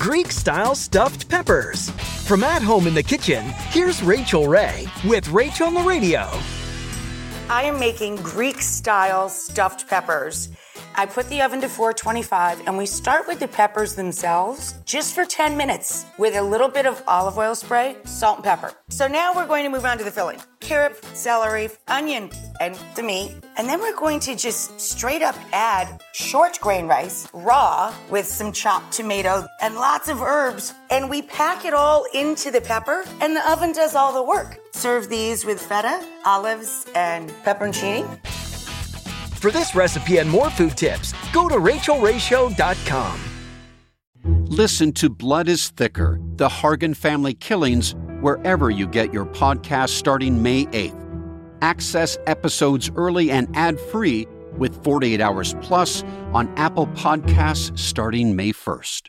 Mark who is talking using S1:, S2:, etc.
S1: Greek style stuffed peppers. From at home in the kitchen, here's Rachael Ray with Rachel on the Radio.
S2: I am making Greek style stuffed peppers. I put the oven to 425 and we start with the peppers themselves just for 10 minutes with a little bit of olive oil spray, salt and pepper. So now we're going to move on to the filling. Carrot, celery, onion, and the meat. And then we're going to just straight up add short grain rice, raw, with some chopped tomato and lots of herbs. And we pack it all into the pepper and the oven does all the work. Serve these with feta, olives, and pepperoncini.
S1: For this recipe and more food tips, go to rachaelrayshow.com.
S3: Listen to Blood is Thicker The Hargan Family Killings wherever you get your podcast starting May 8th. Access episodes early and ad free with 48 Hours Plus on Apple Podcasts starting May 1st.